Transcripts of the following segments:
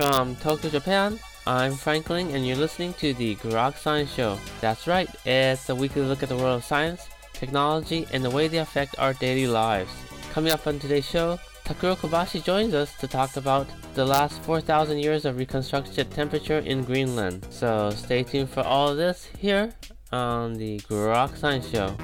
From Tokyo, Japan, I'm Frank Ling, and you're listening to the Groks Science Show. That's right, it's a weekly look at the world of science, technology, and the way they affect our daily lives. Coming up on today's show, Takuro Kobashi joins us to talk about the last 4,000 years of reconstructed temperature in Greenland. So stay tuned for all this here on the Groks Science Show.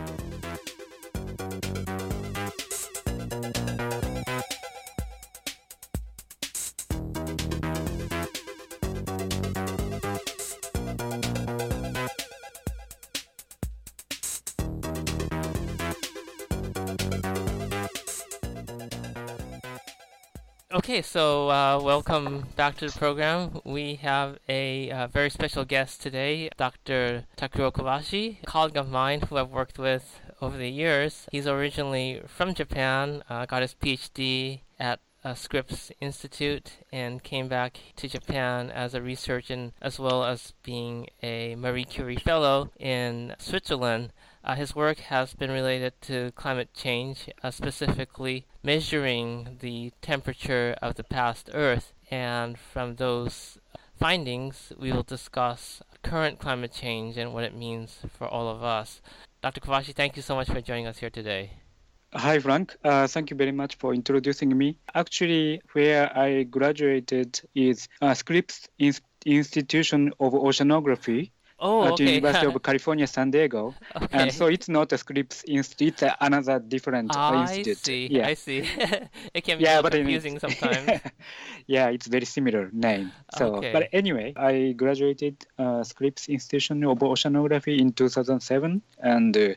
Okay, so uh, welcome back to the program. We have a uh, very special guest today, Dr. Takuro Kobashi, a colleague of mine who I've worked with over the years. He's originally from Japan, uh, got his PhD at uh, Scripps Institute, and came back to Japan as a researcher as well as being a Marie Curie Fellow in Switzerland. Uh, his work has been related to climate change, uh, specifically measuring the temperature of the past Earth. And from those findings, we will discuss current climate change and what it means for all of us. Dr. Kobashi, thank you so much for joining us here today. Hi, Frank. Uh, thank you very much for introducing me. Actually, where I graduated is uh, Scripps Institution of Oceanography Oh, at okay. University of California, San Diego. okay. And so it's not a Scripps Institute, it's another different I institute. see. Yeah. I see. it can be Yeah, but confusing sometimes. yeah, it's very similar name. So, Okay. but anyway, I graduated uh, Scripps Institution of Oceanography in 2007, and uh,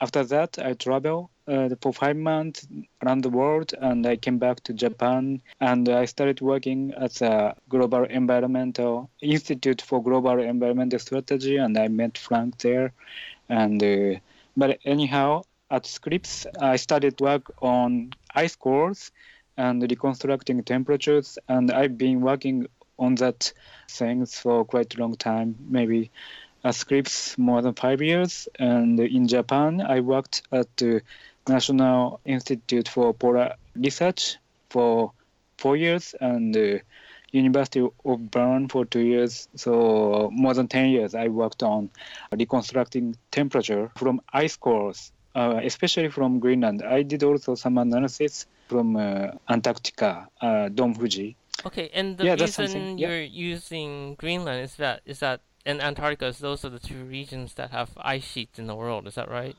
after that, I traveled uh, for five months around the world, and I came back to Japan, and I started working at the Global Environmental Institute for Global Environmental Strategy, and I met Frank there, and uh, but anyhow, at Scripps, I started work on ice cores and reconstructing temperatures, and I've been working on that things for quite a long time, maybe at Scripps more than five years. And in Japan, I worked at the National Institute for Polar Research for four years, and uh, University of Bern for two years. So more than ten years, I worked on reconstructing temperature from ice cores, uh, especially from Greenland. I did also some analysis from uh, Antarctica, uh, Dome Fuji. Okay, and the Yeah, reason you're using Greenland is that is that and Antarctica those are the two regions that have ice sheets in the world. Is that right?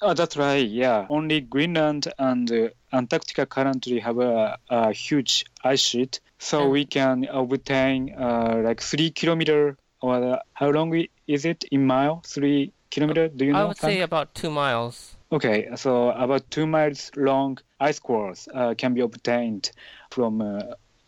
Oh, that's right. Yeah, only Greenland and uh, Antarctica currently have a, a huge ice sheet, so And- we can obtain uh, like three kilometer or uh, how long is it in mile? Three kilometer? Do you know? I would say about two miles. Okay, so about two miles long ice cores uh, can be obtained from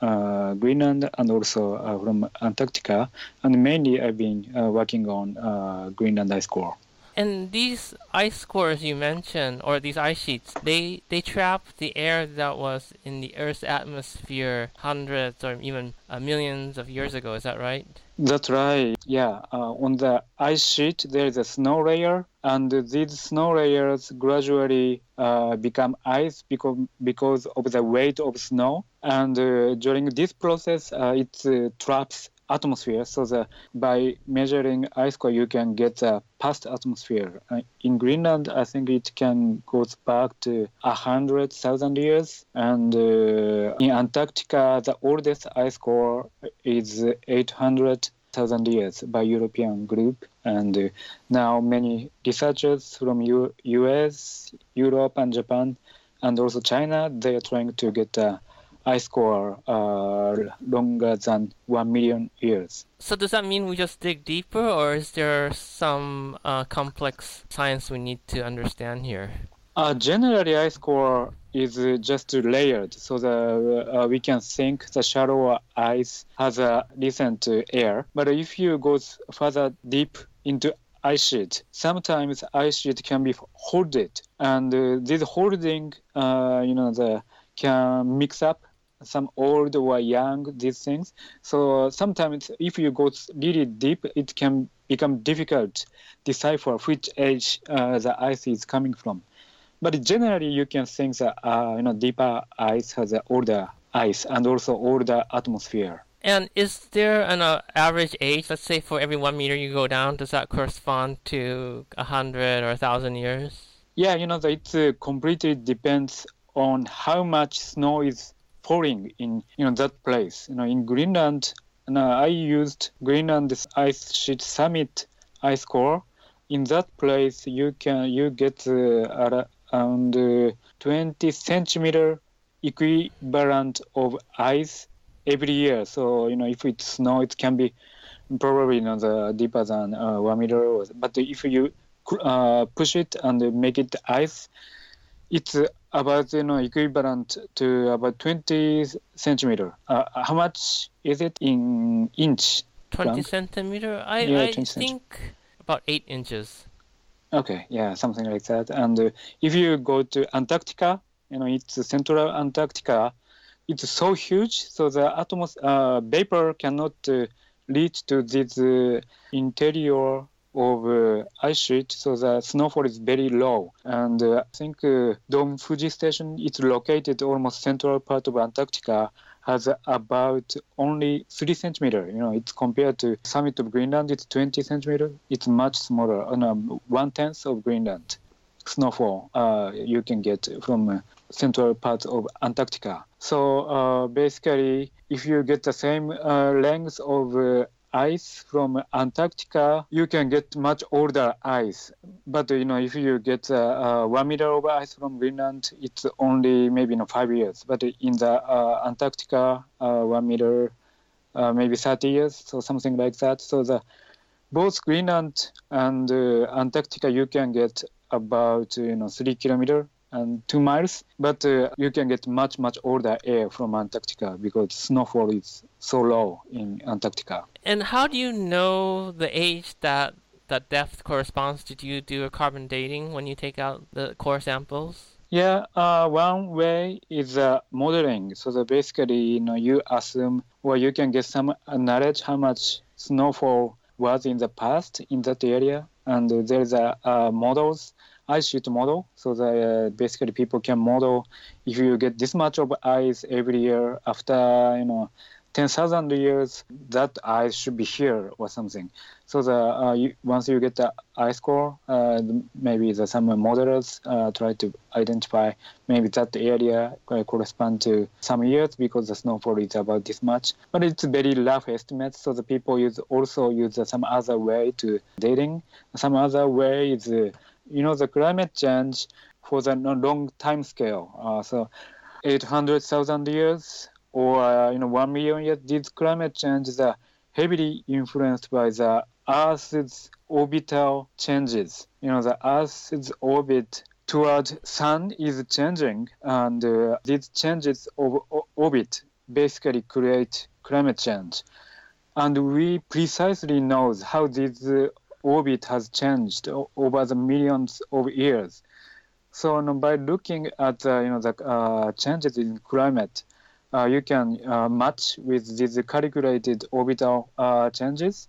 uh, Greenland and also uh, from Antarctica, and mainly I've been uh, working on uh, Greenland ice core. And these ice cores you mentioned, or these ice sheets, they they trap the air that was in the Earth's atmosphere hundreds or even uh, millions of years ago. Is that right? That's right. Yeah, uh, on the ice sheet there is a snow layer, and these snow layers gradually uh, become ice because because of the weight of snow. And uh, during this process, uh, it uh, traps atmosphere. So the, by measuring ice core, you can get the past atmosphere. Uh, in Greenland, I think it can goes back to a hundred thousand years, and uh, in Antarctica, the oldest ice core is 800 thousand years by European group, and uh, now many researchers from U- U.S., Europe, and Japan, and also China, they are trying to get ice core uh, longer than one million years. So does that mean we just dig deeper, or is there some uh, complex science we need to understand here? Uh, generally, ice core is just layered, so the uh, we can think the shallow ice has a recent air. But if you go further deep into ice sheet, sometimes ice sheet can be holded, and uh, this holding, uh, you know, the can mix up some old or young these things. So sometimes if you go really deep, it can become difficult to decipher which age uh, the ice is coming from. But generally, you can think that uh, you know deeper ice has an older ice and also older atmosphere. And is there an uh, average age? Let's say for every one meter you go down, does that correspond to a hundred or a thousand years? Yeah, you know, it uh, completely depends on how much snow is falling in you know that place. You know, in Greenland, and, uh, I used Greenland ice sheet summit ice core. In that place, you can you get uh, around uh, 20 centimeter equivalent of ice every year. So you know, if it snow, it can be probably you know the deeper than uh, one meter. But if you uh, push it and make it ice, it's about you know equivalent to about 20 centimeter. Uh, how much is it in inch? 20 centimeter. I, yeah, I think about eight inches. Okay, yeah, something like that. And uh, if you go to Antarctica, you know, it's Central Antarctica, it's so huge, so the atmos- uh, vapor cannot uh, reach to this uh, interior of uh, ice sheet, so the snowfall is very low. And uh, I think uh, Dome Fuji Station is located almost central part of Antarctica, has about only three centimeter. You know, it's compared to summit of Greenland, it's 20 centimeter. It's much smaller, uh, no, one tenth of Greenland snowfall uh, you can get from uh, central part of Antarctica. So uh, basically, if you get the same length of ice from Antarctica, you can get much older ice. But you know, if you get uh, uh, one meter of ice from Greenland, it's only maybe you know, five years. But in the uh, Antarctica, uh, one meter, maybe 30 years, so something like that. So the both Greenland and Antarctica, you can get about you know three kilometer and two miles. But uh, you can get much, much older air from Antarctica because snowfall is so low in Antarctica. And how do you know the age that that depth corresponds? Did you do a carbon dating when you take out the core samples? Yeah, uh, one way is uh, modeling. So that basically, you know, you assume or you can get some knowledge how much snowfall was in the past in that area, and there's a uh, models ice sheet model. So that uh, basically people can model if you get this much of ice every year after you know 10,000 years, that ice should be here or something. So the uh, you, once you get the ice core, uh, maybe the some models uh, try to identify maybe that area correspond to some years because the snowfall is about this much. But it's very rough estimate. So the people use also use some other way to dating. Some other way is you know, the climate change for the long time scale. Uh, so 800,000 years or, uh, you know, 1 million years, these climate changes are heavily influenced by the Earth's orbital changes. You know, the Earth's orbit toward sun is changing and uh, these changes of orbit basically create climate change and we precisely know how these orbit has changed over the millions of years. So by looking at uh, you know the uh, changes in climate, uh, you can uh, match with these calculated orbital uh, changes.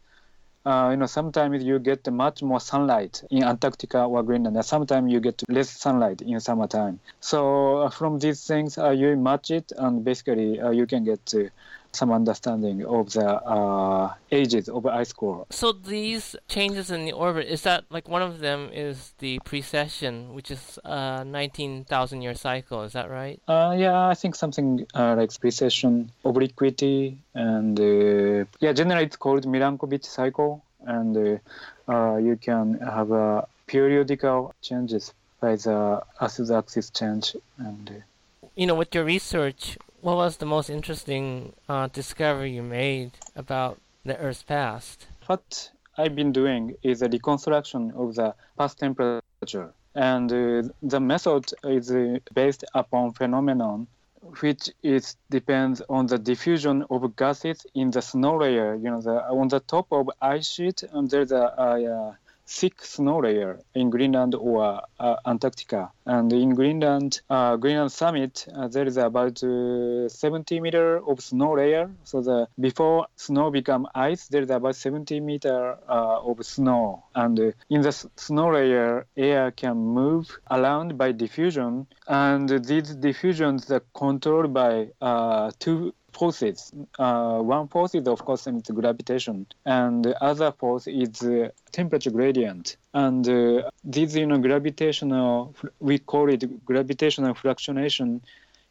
Uh, you know, sometimes you get much more sunlight in Antarctica or Greenland, and sometimes you get less sunlight in summertime. So from these things, you match it, and basically you can get some understanding of the uh, ages of ice core. So these changes in the orbit is that like one of them is the precession, which is a 19,000 year cycle. Is that right? Uh, yeah, I think something uh, like precession, obliquity, and uh, yeah, generally it's called Milankovitch cycle, and uh, uh, you can have a periodical changes by the Earth's axis change and. you know, with your research, what was the most interesting uh, discovery you made about the Earth's past? What I've been doing is a reconstruction of the past temperature, and uh, the method is uh, based upon phenomenon which is depends on the diffusion of gases in the snow layer. You know, the, on the top of ice sheet, and there's a, a, a thick snow layer in Greenland or uh, Antarctica. And in Greenland, uh, Greenland summit, uh, there is about uh, 70 meter of snow layer. So the before snow become ice, there is about 70 meter uh, of snow. And uh, in the s- snow layer, air can move around by diffusion. And these diffusions are controlled by two forces. Uh, one force is, of course, it's gravitation, and the other force is uh, temperature gradient. And uh, this, you know, gravitational, we call it gravitational fluctuation.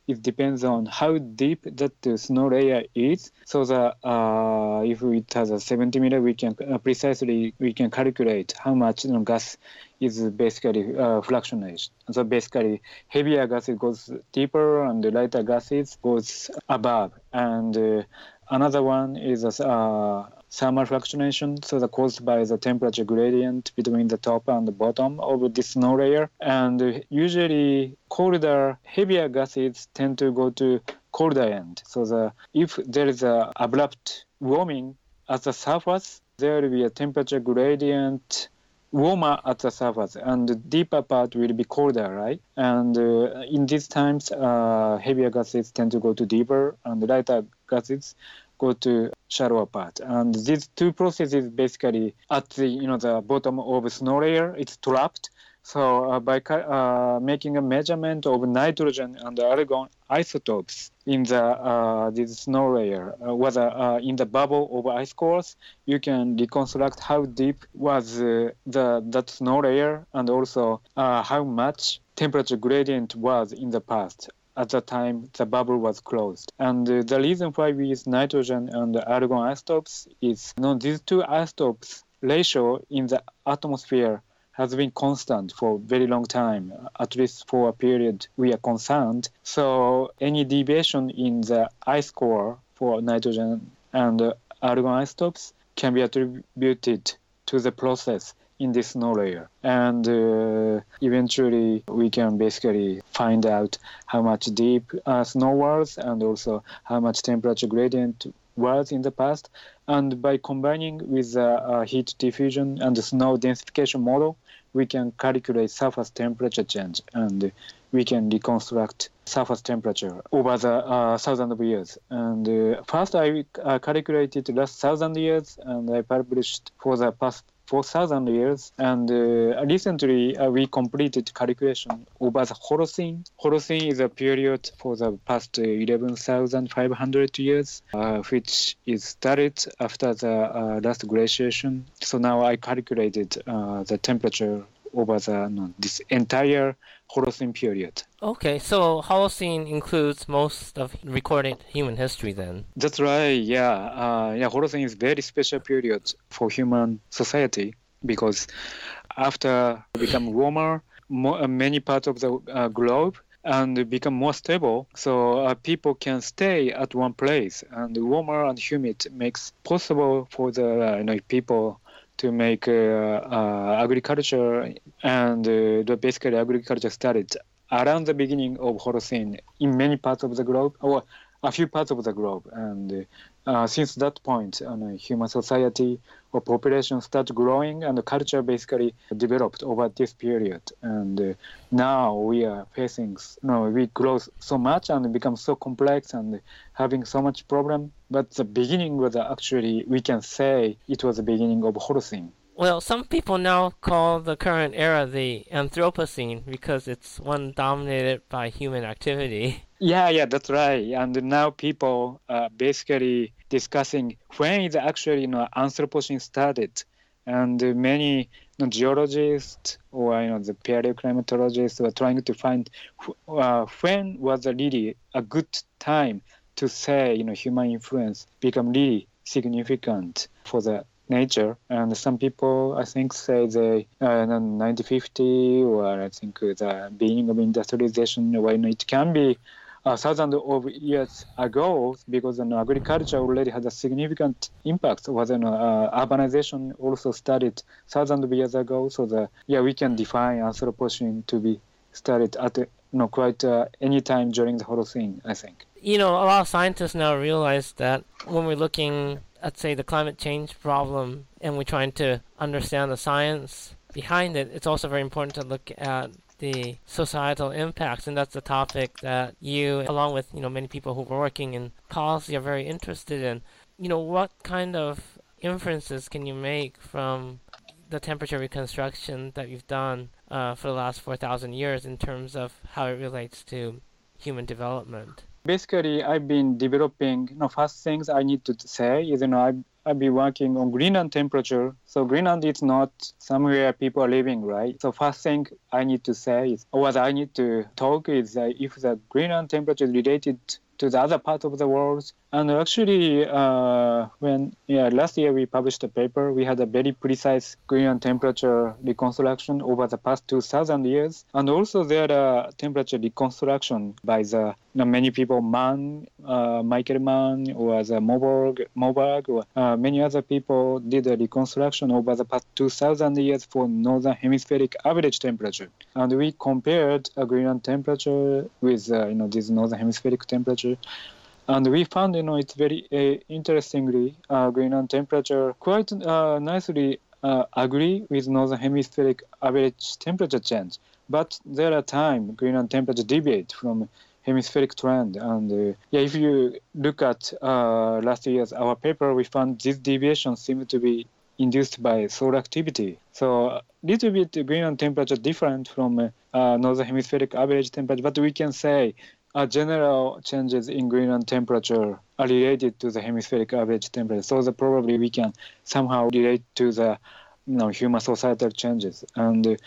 It depends on how deep that uh, snow layer is. So that uh, if it has a 70 meter, we can uh, precisely we can calculate how much you know, gas is basically uh, fluctuation. So basically, heavier gases goes deeper, and the lighter gases goes above. And uh, another one is uh, thermal fluctuation, so that caused by the temperature gradient between the top and the bottom of the snow layer. And usually, colder, heavier gases tend to go to colder end. So the if there is a abrupt warming at the surface, there will be a temperature gradient warmer at the surface and the deeper part will be colder right and uh, in these times uh, heavier gases tend to go to deeper and lighter gases go to shallower part and these two processes basically at the you know the bottom of snow layer it's trapped. So uh, by uh, making a measurement of nitrogen and argon isotopes in the uh, this snow layer, uh, whether uh, in the bubble of ice cores, you can reconstruct how deep was uh, the that snow layer and also how much temperature gradient was in the past at the time the bubble was closed. And uh, the reason why we use nitrogen and argon isotopes is you know, these two isotopes ratio in the atmosphere has been constant for a very long time, at least for a period we are concerned. So any deviation in the ice core for nitrogen and uh, argon isotopes can be attributed to the process in this snow layer. And uh, eventually we can basically find out how much deep uh, snow was and also how much temperature gradient was in the past. And by combining with the uh, heat diffusion and the snow densification model, we can calculate surface temperature change and we can reconstruct surface temperature over the uh, thousand of years. And uh, first I uh, calculated last thousand years and I published for the past 4,000 years. And uh, recently uh, we completed calculation over the Holocene. Holocene is a period for the past 11,500 years, uh, which is started after the uh, last glaciation. So now I calculated uh, the temperature over the no, this entire Holocene period. Okay, so Holocene includes most of recorded human history then. That's right. Yeah, uh, yeah. Holocene is very special period for human society because after become warmer, more, uh, many parts of the uh, globe and become more stable, so uh, people can stay at one place. And warmer and humid makes possible for the you know people to make uh, uh, agriculture and uh, basically agriculture started around the beginning of Holocene in many parts of the globe or a few parts of the globe. And uh, since that point uh, human society or population started growing and culture basically developed over this period. And uh, now we are facing you know, we grow so much and become so complex and having so much problem. But the beginning was actually we can say it was the beginning of Holocene well, some people now call the current era the Anthropocene because it's one dominated by human activity. Yeah, yeah, that's right. And now people are basically discussing when is actually you know Anthropocene started, and many you know, geologists or you know the paleoclimatologists were trying to find uh, when was really a good time to say you know human influence become really significant for the nature. And some people, I think, say they uh, 1950 or I think the beginning of industrialization, when it can be uh, thousands of years ago, because uh, agriculture already had a significant impact. Was uh, urbanization also started thousands of years ago. So the yeah, we can define Anthropocene to be started at you know, quite uh, any time during the Holocene, I think. You know, a lot of scientists now realize that when we're looking at, say, the climate change problem and we're trying to understand the science behind it, it's also very important to look at the societal impacts, and that's the topic that you, along with you know many people who are working in policy, are very interested in. You know, what kind of inferences can you make from the temperature reconstruction that you've done uh, for the last 4,000 years in terms of how it relates to human development? Basically, I've been developing, you know, first things I need to say is, you know, I've, I've been working on Greenland temperature. So Greenland is not somewhere people are living, right? So first thing I need to say is, or what I need to talk is that if the Greenland temperature is related to the other part of the world. And actually, uh, when yeah, last year we published a paper, we had a very precise Greenland temperature reconstruction over the past 2,000 years. And also there are temperature reconstruction by the many people, Mann, uh, Michael Mann, or the Moberg, Moberg or uh, many other people did a reconstruction over the past 2,000 years for northern hemispheric average temperature. And we compared a Greenland temperature with uh, you know this northern hemispheric temperature and we found, you know, it's very uh, interestingly, uh, Greenland temperature quite nicely agree with northern hemispheric average temperature change. But there are times Greenland temperature deviate from hemispheric trend. And uh, yeah, if you look at uh, last year's our paper, we found this deviation seemed to be induced by solar activity. So a little bit Greenland temperature different from uh, northern hemispheric average temperature, but we can say uh, general changes in Greenland temperature are related to the hemispheric average temperature. So that probably we can somehow relate to the you know, human societal changes. And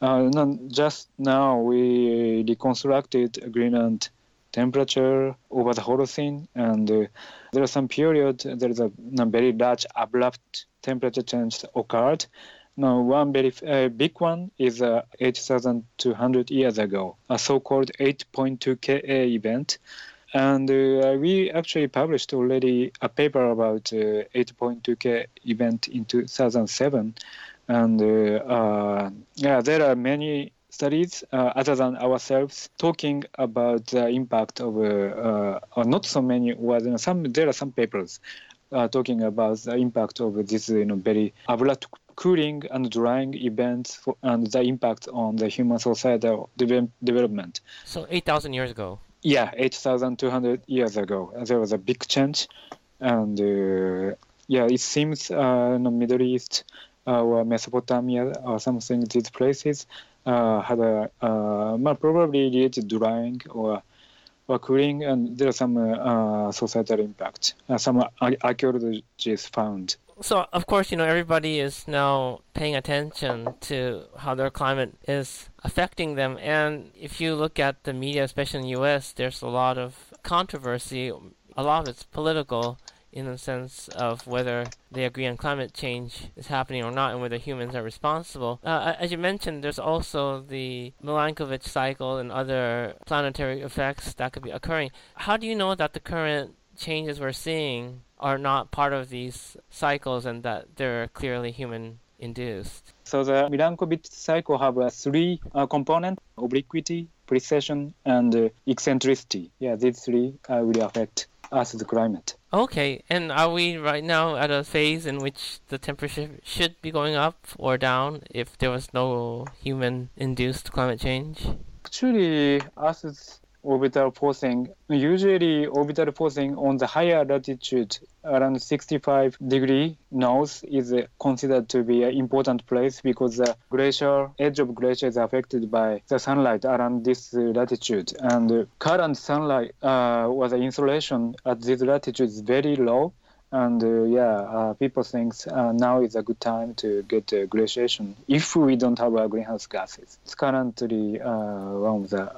uh, just now we reconstructed Greenland temperature over the Holocene, and uh, there are some period there is a, a very large abrupt temperature change occurred now, one very uh, big one is uh, 8,200 years ago, a so-called 8.2 Ka event. And uh, we actually published already a paper about uh, 8.2 K event in 2007. And uh, uh, yeah, there are many studies uh, other than ourselves talking about the impact of, uh, not so many, well, some, there are some papers talking about the impact of this you know, very abrupt cooling and drying events for, and the impact on the human societal de- development. So 8,000 years ago. Yeah, 8,200 years ago. There was a big change. And uh, yeah, it seems uh, in the Middle East uh, or Mesopotamia or something, these places uh, had a uh, probably related drying or or cooling, and there are some uh, societal impact. some archaeologists found so of course, you know everybody is now paying attention to how their climate is affecting them, and if you look at the media, especially in the U.S., there's a lot of controversy. A lot of it's political in the sense of whether they agree on climate change is happening or not and whether humans are responsible. Uh, as you mentioned, there's also the Milankovitch cycle and other planetary effects that could be occurring. How do you know that the current changes we're seeing are not part of these cycles and that they're clearly human induced. So the Milankovitch cycle have a three uh, components: obliquity, precession, and uh, eccentricity. Yeah, these three uh, will affect Earth's climate. Okay, and are we right now at a phase in which the temperature should be going up or down if there was no human-induced climate change? Actually, Earth's orbital forcing. Usually, orbital forcing on the higher latitude, around 65 degree north, is considered to be an important place because the glacier edge of glacier is affected by the sunlight around this latitude, and current sunlight uh, or the insolation at this latitude is very low and uh, yeah, uh, people think uh, now is a good time to get uh, glaciation if we don't have uh, greenhouse gases. It's currently uh, one of the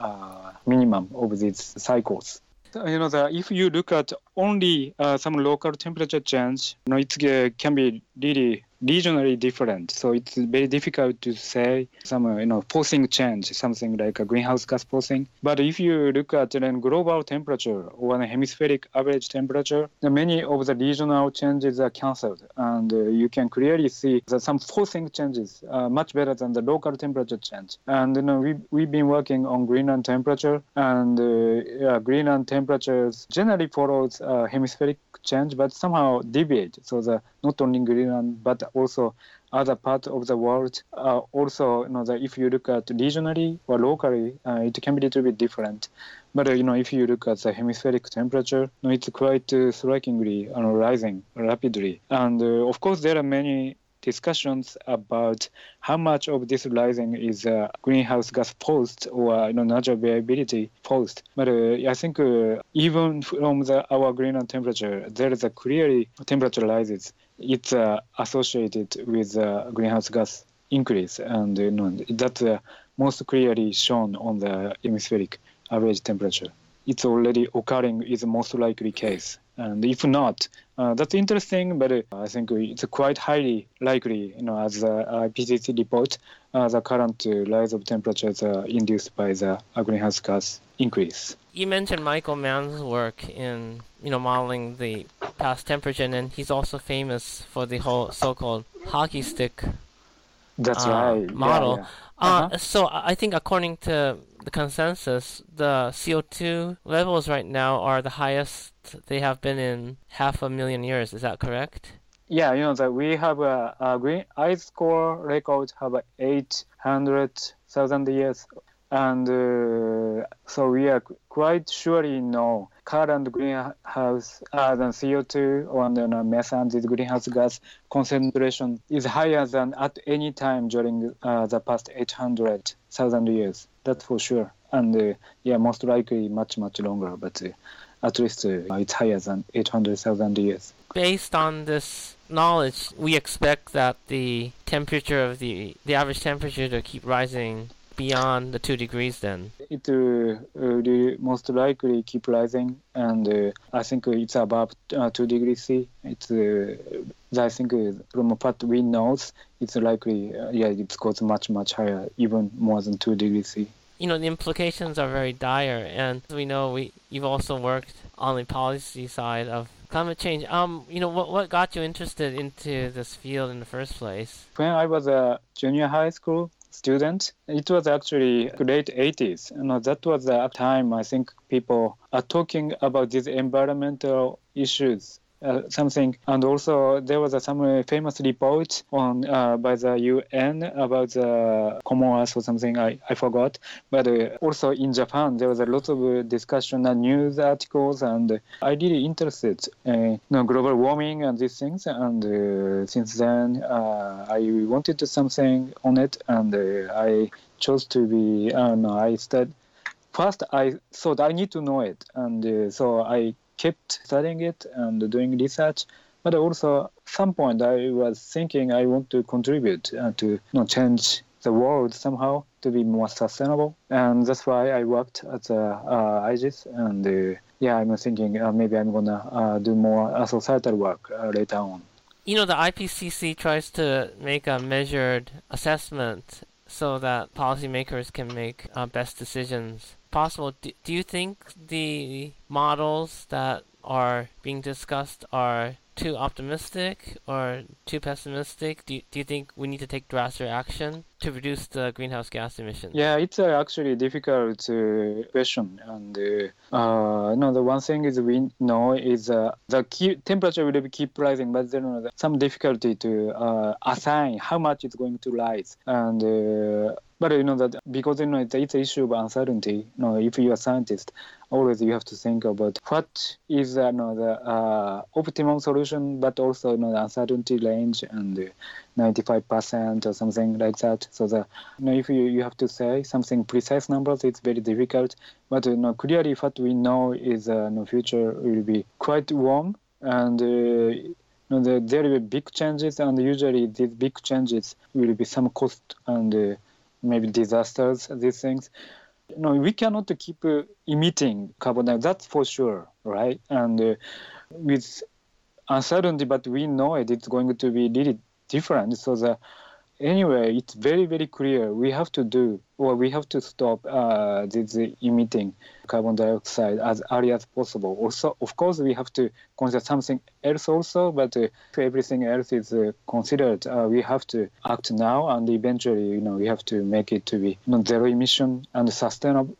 minimum of these cycles. Uh, you know, the, if you look at only uh, some local temperature change, you know, it uh, can be really regionally different. So it's very difficult to say some you know forcing change, something like a greenhouse gas forcing. But if you look at the global temperature or an hemispheric average temperature, many of the regional changes are cancelled, and uh, you can clearly see that some forcing changes uh, much better than the local temperature change. And you know, we we've been working on Greenland temperature, and uh, Greenland temperatures generally follows hemispheric change, but somehow deviate. So the not only Greenland but also other parts of the world uh, also you know that if you look at regionally or locally uh, it can be a little bit different but uh, you know if you look at the hemispheric temperature you know, it's quite uh, strikingly rising rapidly and uh, of course there are many discussions about how much of this rising is uh, greenhouse gas post or you know, natural variability post. But uh, I think uh, even from the, our Greenland temperature, there is a clearly temperature rises. It's uh, associated with uh, greenhouse gas increase, and you know, that's uh, most clearly shown on the hemispheric average temperature. It's already occurring is the most likely case. And if not, uh, that's interesting, but uh, I think it's quite highly likely, you know, as the IPCC report, uh, the current uh, rise of temperatures induced by the greenhouse gas increase. You mentioned Michael Mann's work in, you know, modeling the past temperature, and he's also famous for the whole so-called hockey stick That's uh, right. model. Yeah, yeah. Uh, Uh-huh. So I think according to the consensus, the CO2 levels right now are the highest they have been in half a million years. Is that correct? Yeah, you know that we have a, a green ice core record have a 800,000 years, and uh, so we are quite surely know current greenhouse uh, than CO2 or then uh, methane, this greenhouse gas concentration is higher than at any time during uh, the past 800,000 years. That's for sure, and uh, yeah, most likely much much longer, but. Uh, at least uh, it's higher than 800,000 years. Based on this knowledge, we expect that the temperature of the the average temperature to keep rising beyond the two degrees. Then it uh, will most likely keep rising, and uh, I think it's above uh, 2 degrees C. It's, uh, I think uh, from what we know, it's likely, uh, yeah, it goes much, much higher, even more than 2 degrees C. you know the implications are very dire, and we know we you've also worked on the policy side of climate change. Um, you know what what got you interested into this field in the first place? When I was a junior high school student, it was actually late 80s. You know, that was the time I think people are talking about these environmental issues. Uh, something. And also there was a, some uh, famous report on uh, by the UN about the common or something I, I forgot. But uh, also in Japan there was a lot of uh, discussion and news articles and I really interested uh, you know, global warming and these things. And uh, since then uh, I wanted to something on it. And uh, I chose to be I don't know I started first I thought I need to know it. And uh, so I kept studying it and doing research but also some point I was thinking I want to contribute uh, to you know, change the world somehow to be more sustainable. And that's why I worked at uh, uh, IGES and uh, yeah I'm thinking uh, maybe I'm gonna uh, do more societal work later on. You know the IPCC tries to make a measured assessment so that policymakers can make best decisions possible. Do, do you think the models that are being discussed are too optimistic or too pessimistic? Do you, do you think we need to take drastic action to reduce the greenhouse gas emissions? Yeah, it's uh, actually difficult uh, question, and uh, uh, no, the one thing is we know is uh, the key temperature will keep rising, but there is some difficulty to uh, assign how much it's going to rise, and uh, but you know that because you know it's, it's an issue of uncertainty. You know, if you are a scientist, always you have to think about what is you know, the uh, optimum solution, but also you know the uncertainty range and. Uh, 95% or something like that. So the you know, if you, you have to say something precise numbers, it's very difficult. But you know, clearly what we know is uh, in the future will be quite warm and uh, you know, there will be big changes and usually these big changes will be some cost and uh, maybe disasters, these things. No, we cannot keep uh, emitting carbon dioxide, that's for sure, right? And uh, with uncertainty, but we know it, it's going to be really different. So the anyway, it's very, very clear. We have to do, or we have to stop uh, this emitting carbon dioxide as early as possible. Also, of course, we have to consider something else also, but uh, everything else is uh, considered, uh, we have to act now, and eventually, you know, we have to make it to be you know, zero emission and sustainable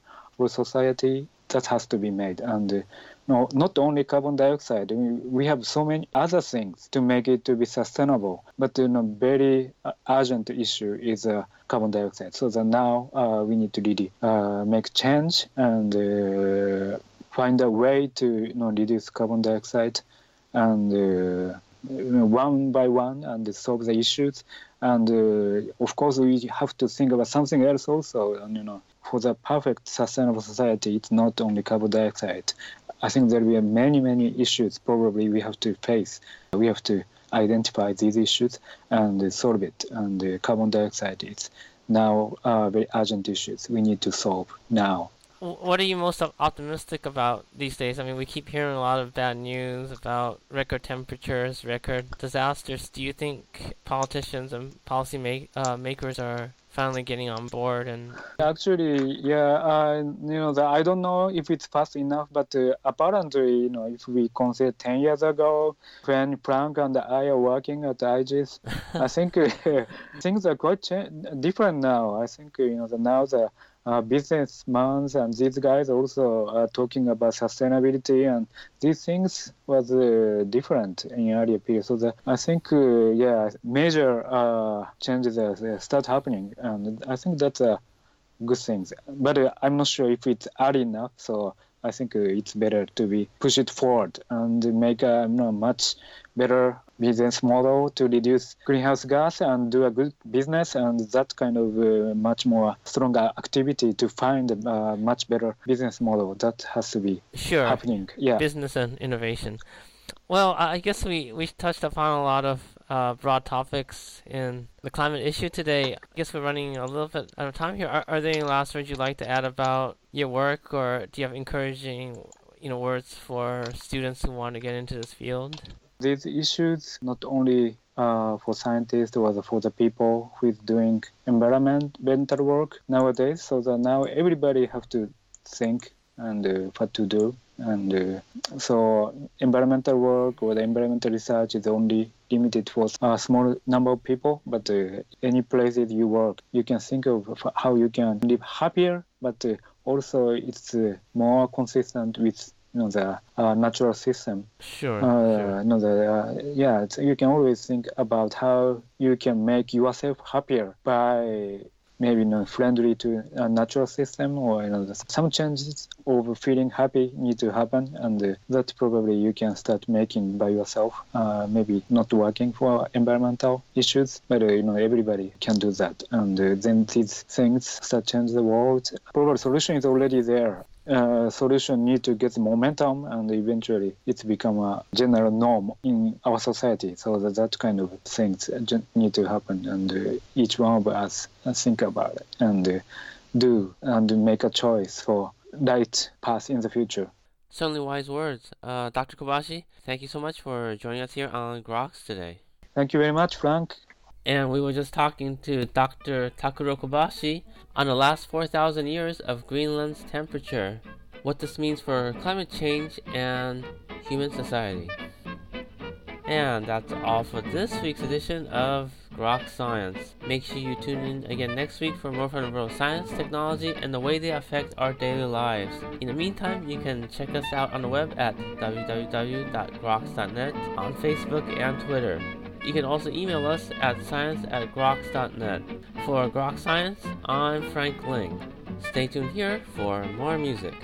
society. That has to be made, and uh, no, not only carbon dioxide. We have so many other things to make it to be sustainable. But you know, very uh, urgent issue is uh, carbon dioxide. So that now uh, we need to really uh, make change and uh, find a way to you know, reduce carbon dioxide and uh, one by one and solve the issues. And of course, we have to think about something else also. And, you know, for the perfect sustainable society, it's not only carbon dioxide. I think there will be many, many issues probably we have to face. We have to identify these issues and solve it. And uh, carbon dioxide is now uh, very urgent issues we need to solve now. What are you most optimistic about these days? I mean, we keep hearing a lot of bad news about record temperatures, record disasters. Do you think politicians and policy make, uh, makers are finally getting on board and actually yeah uh, you know the, i don't know if it's fast enough but uh, apparently you know if we consider 10 years ago when frank and i are working at IGES i think uh, things are quite cha- different now. I think you know the, now the uh, businessmen and these guys also are talking about sustainability and these things was uh, different in earlier period. So the, I think uh, yeah major uh, changes start happening and I think that's a good thing. But uh, I'm not sure if it's early enough. So I think uh, it's better to be push it forward and make a much better business model to reduce greenhouse gas and do a good business and that kind of uh, much more stronger activity to find a much better business model that has to be sure. happening yeah business and innovation well i guess we we touched upon a lot of uh, broad topics in the climate issue today. I guess we're running a little bit out of time here. Are, are there any last words you'd like to add about your work, or do you have encouraging, you know, words for students who want to get into this field? These issues not only uh, for scientists or for the people who is doing environmental work nowadays. So that now everybody have to think and uh, what to do. And uh, so environmental work or the environmental research is only limited for a small number of people. But uh, any places you work, you can think of how you can live happier, but uh, also it's uh, more consistent with you know the uh, natural system. Sure. Uh, sure. You know, the, uh, yeah, you can always think about how you can make yourself happier by maybe you know, friendly to a natural system or you know, some changes of feeling happy need to happen and uh, that probably you can start making by yourself uh, maybe not working for environmental issues but uh, you know everybody can do that and uh, then these things start change the world probably solution is already there uh, solution need to get momentum and eventually it's become a general norm in our society. So that that kind of things need to happen and uh, each one of us think about it and uh, do and make a choice for right path in the future. Certainly wise words. Uh, dr kobashi thank you so much for joining us here on groks today. Thank you very much frank and we were just talking to Dr. Takuro Kobashi on the last 4,000 years of Greenland's temperature, what this means for climate change and human society. And that's all for this week's edition of Groks Science. Make sure you tune in again next week for more from the world of science, technology, and the way they affect our daily lives. In the meantime, you can check us out on the web at www.groks.net, on Facebook and Twitter. You can also email us at science at groks.net. For Groks Science, I'm Frank Ling. Stay tuned here for more music.